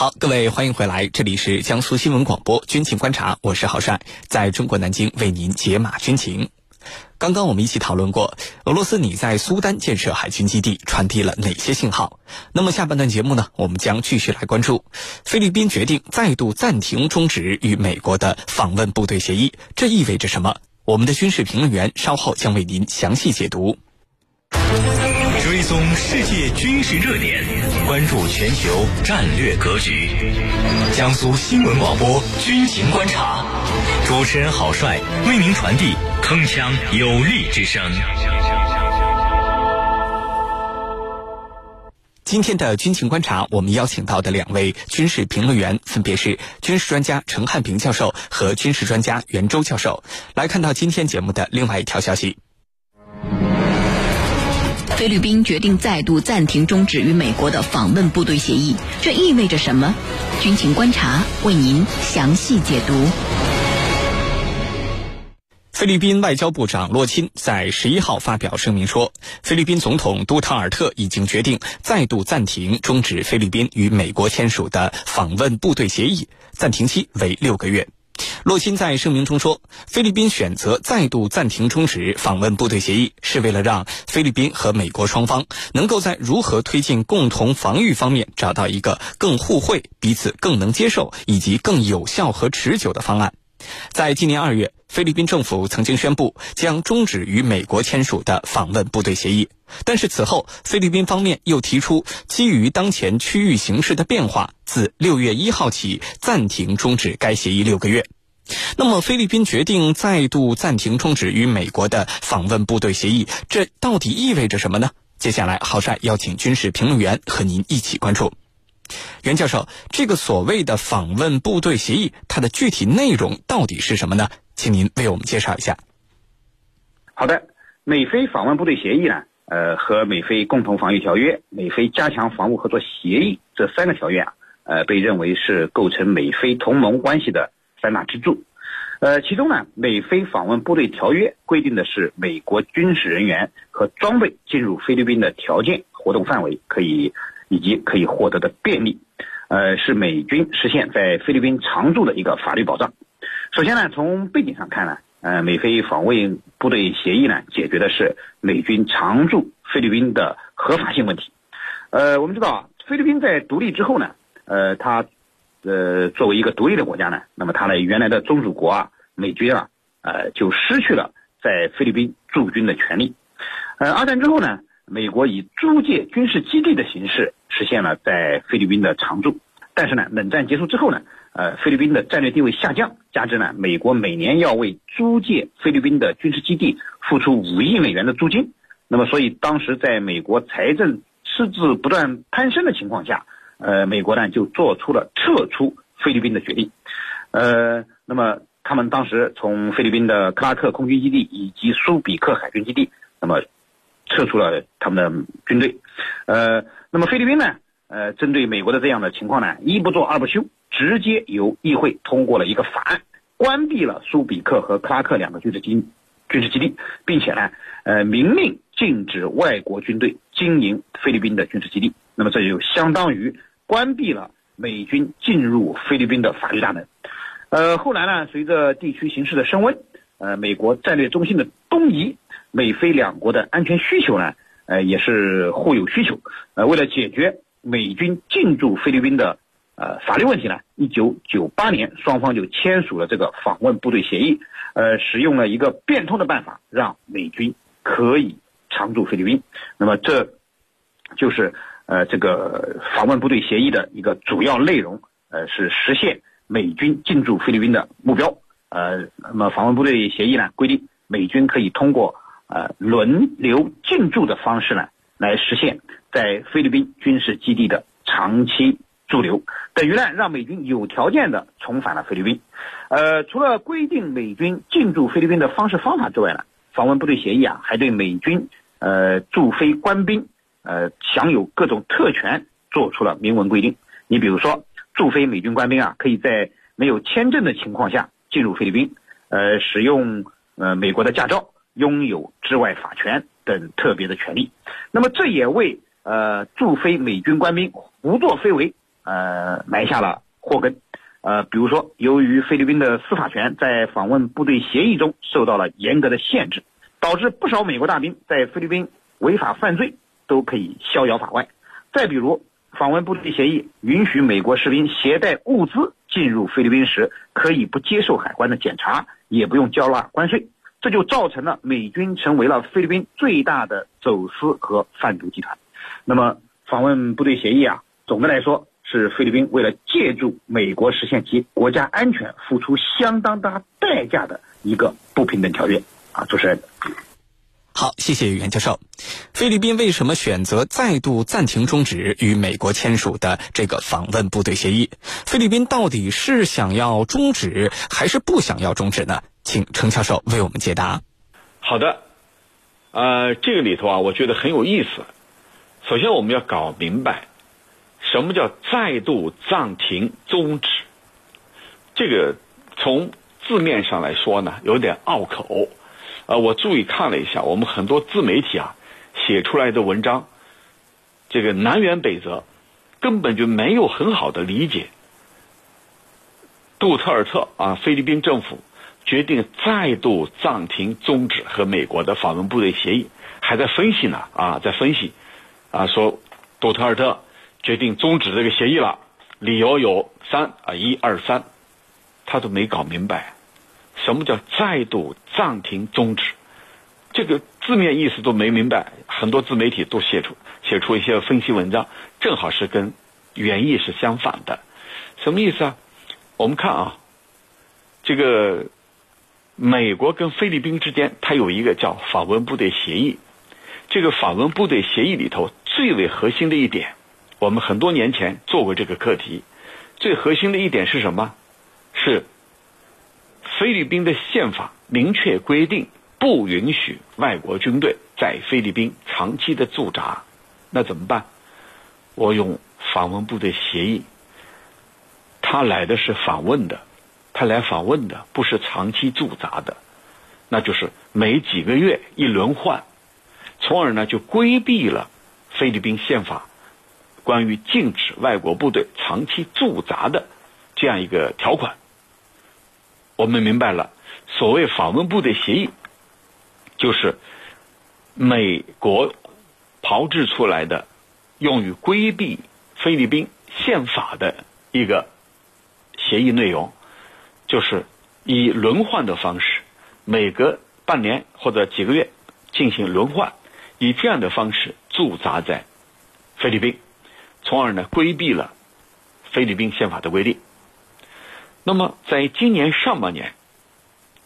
好，各位欢迎回来，这里是江苏新闻广播军情观察，我是郝帅，在中国南京为您解码军情。刚刚我们一起讨论过，俄罗斯拟在苏丹建设海军基地传递了哪些信号？那么下半段节目呢，我们将继续来关注菲律宾决定再度暂停终止与美国的访问部队协议，这意味着什么？我们的军事评论员稍后将为您详细解读。追踪世界军事热点，关注全球战略格局。江苏新闻广播军情观察，主持人郝帅为您传递铿锵有力之声。今天的军情观察，我们邀请到的两位军事评论员分别是军事专家陈汉平教授和军事专家袁周教授。来看到今天节目的另外一条消息。菲律宾决定再度暂停终止与美国的访问部队协议，这意味着什么？军情观察为您详细解读。菲律宾外交部长洛钦在十一号发表声明说，菲律宾总统杜特尔特已经决定再度暂停终止菲律宾与美国签署的访问部队协议，暂停期为六个月。洛钦在声明中说，菲律宾选择再度暂停终止访问部队协议，是为了让菲律宾和美国双方能够在如何推进共同防御方面找到一个更互惠、彼此更能接受以及更有效和持久的方案。在今年二月，菲律宾政府曾经宣布将终止与美国签署的访问部队协议，但是此后菲律宾方面又提出，基于当前区域形势的变化，自六月一号起暂停终止该协议六个月。那么，菲律宾决定再度暂停终止与美国的访问部队协议，这到底意味着什么呢？接下来，郝帅邀请军事评论员和您一起关注。袁教授，这个所谓的访问部队协议，它的具体内容到底是什么呢？请您为我们介绍一下。好的，美菲访问部队协议呢，呃，和美菲共同防御条约、美菲加强防务合作协议这三个条约啊，呃，被认为是构成美菲同盟关系的。三大支柱，呃，其中呢，美菲访问部队条约规定的是美国军事人员和装备进入菲律宾的条件、活动范围，可以以及可以获得的便利，呃，是美军实现在菲律宾常驻的一个法律保障。首先呢，从背景上看呢，呃，美菲访问部队协议呢，解决的是美军常驻菲律宾的合法性问题。呃，我们知道啊，菲律宾在独立之后呢，呃，它。呃，作为一个独立的国家呢，那么它的原来的宗主国啊，美军啊，呃，就失去了在菲律宾驻军的权利。呃，二战之后呢，美国以租借军事基地的形式实现了在菲律宾的常驻。但是呢，冷战结束之后呢，呃，菲律宾的战略地位下降，加之呢，美国每年要为租借菲律宾的军事基地付出五亿美元的租金，那么所以当时在美国财政赤字不断攀升的情况下。呃，美国呢就做出了撤出菲律宾的决定，呃，那么他们当时从菲律宾的克拉克空军基地以及苏比克海军基地，那么撤出了他们的军队，呃，那么菲律宾呢，呃，针对美国的这样的情况呢，一不做二不休，直接由议会通过了一个法案，关闭了苏比克和克拉克两个军事基军事基地，并且呢，呃，明令禁止外国军队经营菲律宾的军事基地，那么这就相当于。关闭了美军进入菲律宾的法律大门。呃，后来呢，随着地区形势的升温，呃，美国战略中心的东移，美菲两国的安全需求呢，呃，也是互有需求。呃，为了解决美军进驻菲律宾的呃法律问题呢，一九九八年双方就签署了这个访问部队协议，呃，使用了一个变通的办法，让美军可以常驻菲律宾。那么这就是。呃，这个访问部队协议的一个主要内容，呃，是实现美军进驻菲律宾的目标。呃，那么访问部队协议呢，规定美军可以通过呃轮流进驻的方式呢，来实现在菲律宾军事基地的长期驻留，等于呢让美军有条件的重返了菲律宾。呃，除了规定美军进驻菲律宾的方式方法之外呢，访问部队协议啊，还对美军呃驻菲官兵。呃，享有各种特权，做出了明文规定。你比如说，驻菲美军官兵啊，可以在没有签证的情况下进入菲律宾，呃，使用呃美国的驾照，拥有治外法权等特别的权利。那么，这也为呃驻菲美军官兵胡作非为呃埋下了祸根。呃，比如说，由于菲律宾的司法权在访问部队协议中受到了严格的限制，导致不少美国大兵在菲律宾违法犯罪都可以逍遥法外。再比如，访问部队协议允许美国士兵携带物资进入菲律宾时，可以不接受海关的检查，也不用交纳关税，这就造成了美军成为了菲律宾最大的走私和贩毒集团。那么，访问部队协议啊，总的来说。是菲律宾为了借助美国实现其国家安全，付出相当大代价的一个不平等条约啊！主持人，好，谢谢袁教授。菲律宾为什么选择再度暂停终止与美国签署的这个访问部队协议？菲律宾到底是想要终止还是不想要终止呢？请程教授为我们解答。好的，呃，这个里头啊，我觉得很有意思。首先，我们要搞明白。什么叫再度暂停终止？这个从字面上来说呢，有点拗口。呃，我注意看了一下，我们很多自媒体啊写出来的文章，这个南辕北辙，根本就没有很好的理解。杜特尔特啊，菲律宾政府决定再度暂停终止和美国的访问部队协议，还在分析呢啊，在分析啊，说杜特尔特。决定终止这个协议了，理由有三啊，一二三，他都没搞明白，什么叫再度暂停终止？这个字面意思都没明白，很多自媒体都写出写出一些分析文章，正好是跟原意是相反的，什么意思啊？我们看啊，这个美国跟菲律宾之间，它有一个叫访问部队协议，这个访问部队协议里头最为核心的一点。我们很多年前做过这个课题，最核心的一点是什么？是菲律宾的宪法明确规定不允许外国军队在菲律宾长期的驻扎，那怎么办？我用访问部队协议，他来的是访问的，他来访问的不是长期驻扎的，那就是每几个月一轮换，从而呢就规避了菲律宾宪法。关于禁止外国部队长期驻扎的这样一个条款，我们明白了。所谓访问部队协议，就是美国炮制出来的，用于规避菲律宾宪法的一个协议内容，就是以轮换的方式，每隔半年或者几个月进行轮换，以这样的方式驻扎在菲律宾。从而呢，规避了菲律宾宪法的规定。那么，在今年上半年，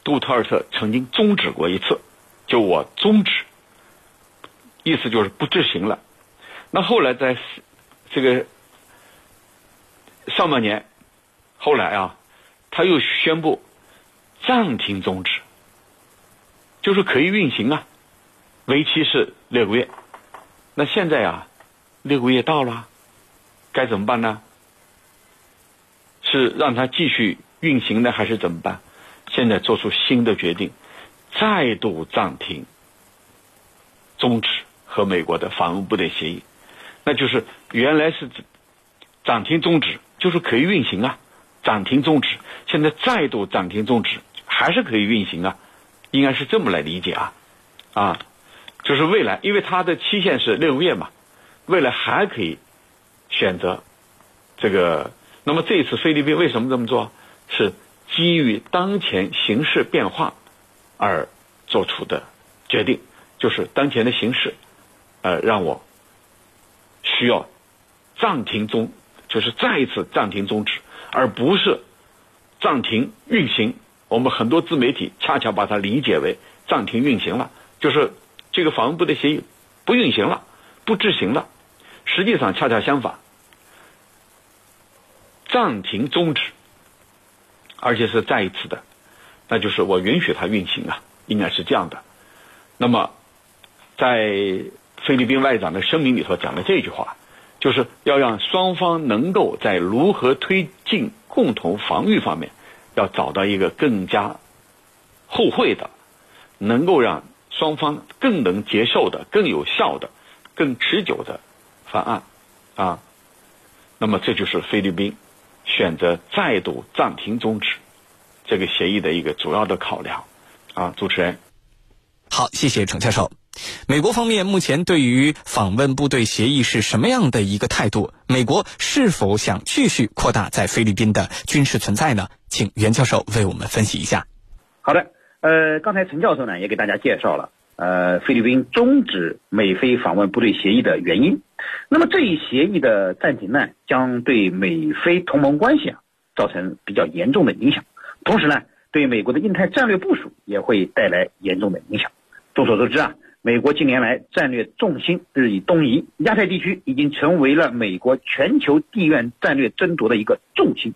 杜特尔特曾经终止过一次，就我终止，意思就是不执行了。那后来在这个上半年，后来啊，他又宣布暂停终止，就是可以运行啊，为期是六个月。那现在啊，六个月到了。该怎么办呢？是让它继续运行呢，还是怎么办？现在做出新的决定，再度暂停、终止和美国的防务部队协议。那就是原来是暂停终止，就是可以运行啊，暂停终止。现在再度暂停终止，还是可以运行啊，应该是这么来理解啊，啊，就是未来，因为它的期限是六个月嘛，未来还可以。选择这个，那么这一次菲律宾为什么这么做？是基于当前形势变化而做出的决定，就是当前的形势，呃，让我需要暂停中，就是再一次暂停终止，而不是暂停运行。我们很多自媒体恰恰把它理解为暂停运行了，就是这个访问部的协议不运行了，不执行了。实际上恰恰相反。暂停终止，而且是再一次的，那就是我允许它运行啊，应该是这样的。那么，在菲律宾外长的声明里头讲了这句话，就是要让双方能够在如何推进共同防御方面，要找到一个更加互惠的，能够让双方更能接受的、更有效的、更持久的方案啊。那么这就是菲律宾选择再度暂停终止这个协议的一个主要的考量。啊，主持人，好，谢谢程教授。美国方面目前对于访问部队协议是什么样的一个态度？美国是否想继续扩大在菲律宾的军事存在呢？请袁教授为我们分析一下。好的，呃，刚才陈教授呢也给大家介绍了，呃，菲律宾终止美菲访问部队协议的原因。那么这一协议的暂停呢，将对美菲同盟关系啊造成比较严重的影响，同时呢，对美国的印太战略部署也会带来严重的影响。众所周知啊。美国近年来战略重心日益东移，亚太地区已经成为了美国全球地缘战略争夺的一个重心，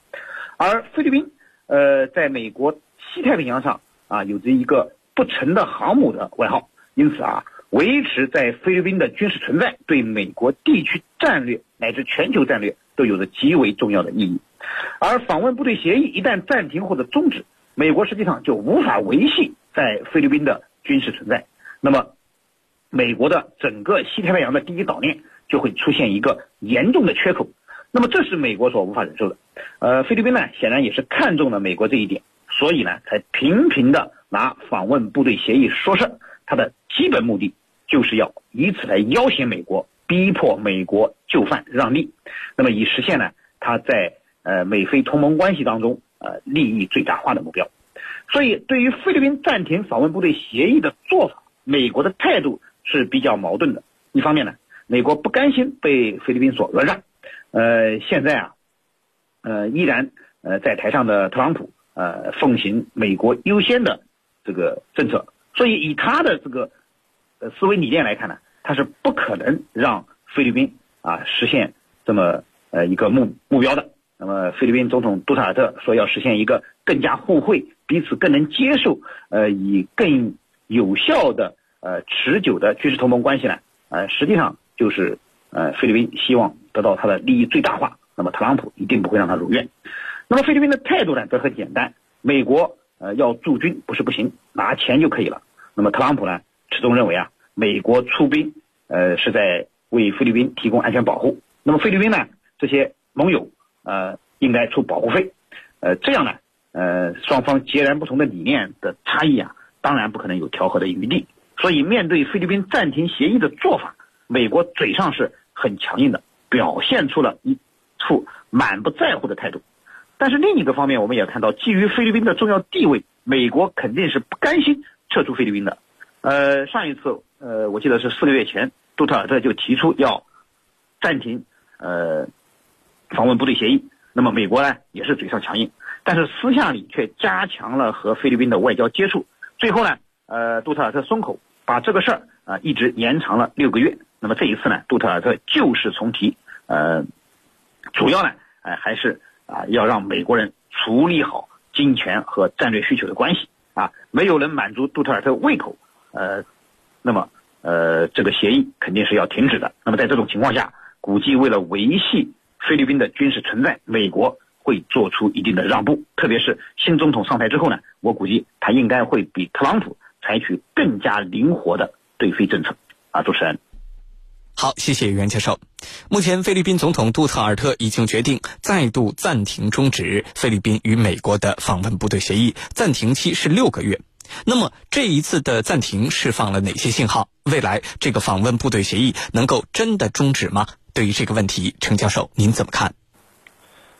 而菲律宾，呃，在美国西太平洋上啊，有着一个不沉的航母的外号，因此啊，维持在菲律宾的军事存在，对美国地区战略乃至全球战略都有着极为重要的意义。而访问部队协议一旦暂停或者终止，美国实际上就无法维系在菲律宾的军事存在，那么。美国的整个西太平洋的第一岛链就会出现一个严重的缺口，那么这是美国所无法忍受的。呃，菲律宾呢显然也是看中了美国这一点，所以呢才频频的拿访问部队协议说事儿。它的基本目的就是要以此来要挟美国，逼迫美国就范让利，那么以实现呢他在呃美菲同盟关系当中呃利益最大化的目标。所以对于菲律宾暂停访问部队协议的做法，美国的态度。是比较矛盾的。一方面呢，美国不甘心被菲律宾所讹诈，呃，现在啊，呃，依然呃在台上的特朗普呃奉行美国优先的这个政策，所以以他的这个呃思维理念来看呢，他是不可能让菲律宾啊实现这么呃一个目目标的。那么，菲律宾总统杜特尔特说要实现一个更加互惠、彼此更能接受、呃以更有效的。呃，持久的军事同盟关系呢，呃，实际上就是呃，菲律宾希望得到他的利益最大化。那么，特朗普一定不会让他如愿。那么，菲律宾的态度呢，则很简单：美国呃要驻军不是不行，拿钱就可以了。那么，特朗普呢，始终认为啊，美国出兵呃是在为菲律宾提供安全保护。那么，菲律宾呢，这些盟友呃应该出保护费。呃，这样呢，呃，双方截然不同的理念的差异啊，当然不可能有调和的余地。所以，面对菲律宾暂停协议的做法，美国嘴上是很强硬的，表现出了一副满不在乎的态度。但是另一个方面，我们也看到，基于菲律宾的重要地位，美国肯定是不甘心撤出菲律宾的。呃，上一次，呃，我记得是四个月前，杜特尔特就提出要暂停呃访问部队协议。那么美国呢，也是嘴上强硬，但是私下里却加强了和菲律宾的外交接触。最后呢，呃，杜特尔特松口。把这个事儿啊一直延长了六个月。那么这一次呢，杜特尔特旧事重提，呃，主要呢，哎还是啊要让美国人处理好金钱和战略需求的关系啊，没有人满足杜特尔特胃口，呃，那么呃这个协议肯定是要停止的。那么在这种情况下，估计为了维系菲律宾的军事存在，美国会做出一定的让步。特别是新总统上台之后呢，我估计他应该会比特朗普。采取更加灵活的对菲政策啊，主持人。好，谢谢袁教授。目前，菲律宾总统杜特尔特已经决定再度暂停终止菲律宾与美国的访问部队协议，暂停期是六个月。那么，这一次的暂停释放了哪些信号？未来这个访问部队协议能够真的终止吗？对于这个问题，程教授您怎么看？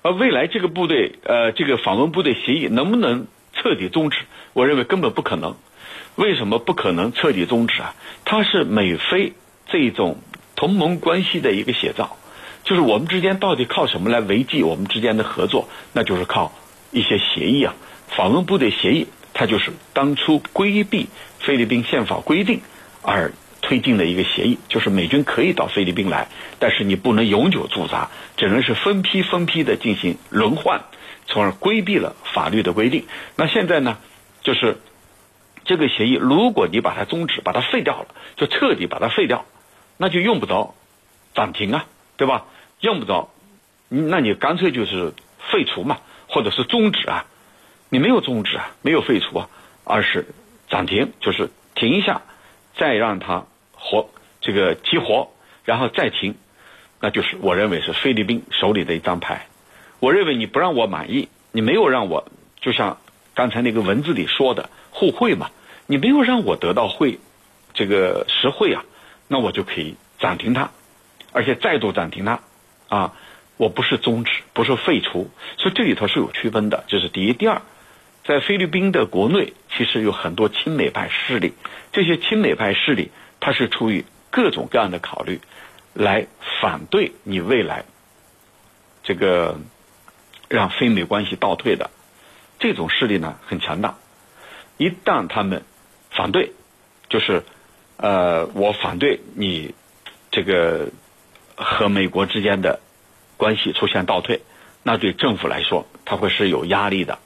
呃，未来这个部队，呃，这个访问部队协议能不能彻底终止？我认为根本不可能。为什么不可能彻底终止啊？它是美菲这种同盟关系的一个写照，就是我们之间到底靠什么来维系我们之间的合作？那就是靠一些协议啊，访问部队协议，它就是当初规避菲律宾宪法规定而推进的一个协议，就是美军可以到菲律宾来，但是你不能永久驻扎，只能是分批分批的进行轮换，从而规避了法律的规定。那现在呢，就是。这个协议，如果你把它终止，把它废掉了，就彻底把它废掉，那就用不着暂停啊，对吧？用不着，那你干脆就是废除嘛，或者是终止啊。你没有终止啊，没有废除啊，而是暂停，就是停一下，再让它活这个激活，然后再停。那就是我认为是菲律宾手里的一张牌。我认为你不让我满意，你没有让我就像刚才那个文字里说的互惠嘛，你没有让我得到惠，这个实惠啊，那我就可以暂停它，而且再度暂停它，啊，我不是终止，不是废除，所以这里头是有区分的，这是第一。第二，在菲律宾的国内其实有很多亲美派势力，这些亲美派势力他是出于各种各样的考虑。来反对你未来这个让非美关系倒退的这种势力呢很强大，一旦他们反对，就是呃我反对你这个和美国之间的关系出现倒退，那对政府来说他会是有压力的。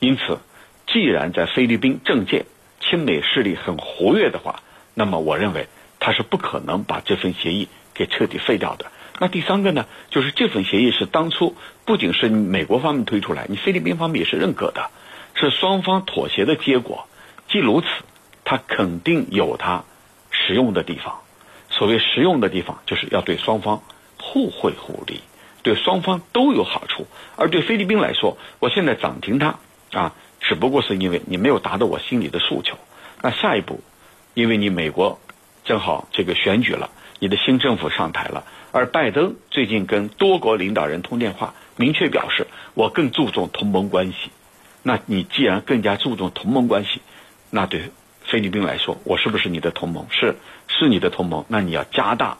因此，既然在菲律宾政界亲美势力很活跃的话，那么我认为他是不可能把这份协议。给彻底废掉的。那第三个呢，就是这份协议是当初不仅是美国方面推出来，你菲律宾方面也是认可的，是双方妥协的结果。既如此，它肯定有它实用的地方。所谓实用的地方，就是要对双方互惠互利，对双方都有好处。而对菲律宾来说，我现在暂停它啊，只不过是因为你没有达到我心里的诉求。那下一步，因为你美国正好这个选举了。你的新政府上台了，而拜登最近跟多国领导人通电话，明确表示我更注重同盟关系。那你既然更加注重同盟关系，那对菲律宾来说，我是不是你的同盟？是，是你的同盟。那你要加大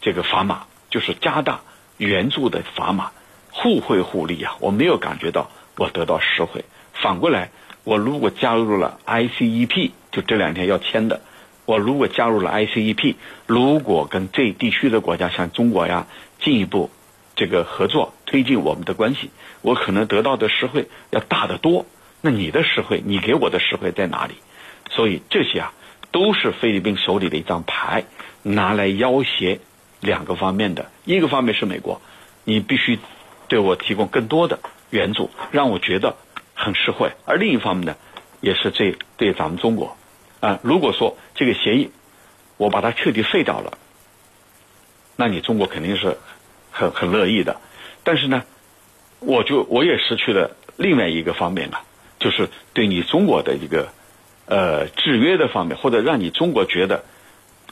这个砝码，就是加大援助的砝码，互惠互利啊！我没有感觉到我得到实惠。反过来，我如果加入了 ICEP，就这两天要签的。我如果加入了 ICEP，如果跟这地区的国家像中国呀进一步这个合作推进我们的关系，我可能得到的实惠要大得多。那你的实惠，你给我的实惠在哪里？所以这些啊，都是菲律宾手里的一张牌，拿来要挟两个方面的。一个方面是美国，你必须对我提供更多的援助，让我觉得很实惠；而另一方面呢，也是这对咱们中国。啊，如果说这个协议我把它彻底废掉了，那你中国肯定是很很乐意的。但是呢，我就我也失去了另外一个方面啊，就是对你中国的一个呃制约的方面，或者让你中国觉得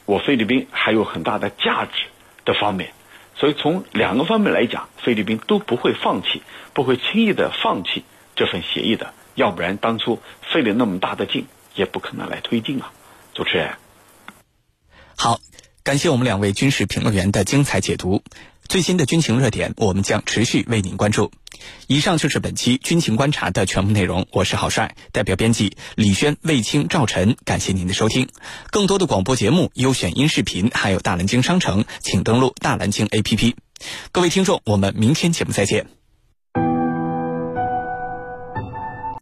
我菲律宾还有很大的价值的方面。所以从两个方面来讲，菲律宾都不会放弃，不会轻易的放弃这份协议的。要不然当初费了那么大的劲。也不可能来推进啊！主持人，好，感谢我们两位军事评论员的精彩解读。最新的军情热点，我们将持续为您关注。以上就是本期军情观察的全部内容。我是郝帅，代表编辑李轩、魏青、赵晨，感谢您的收听。更多的广播节目、优选音视频，还有大蓝鲸商城，请登录大蓝鲸 APP。各位听众，我们明天节目再见。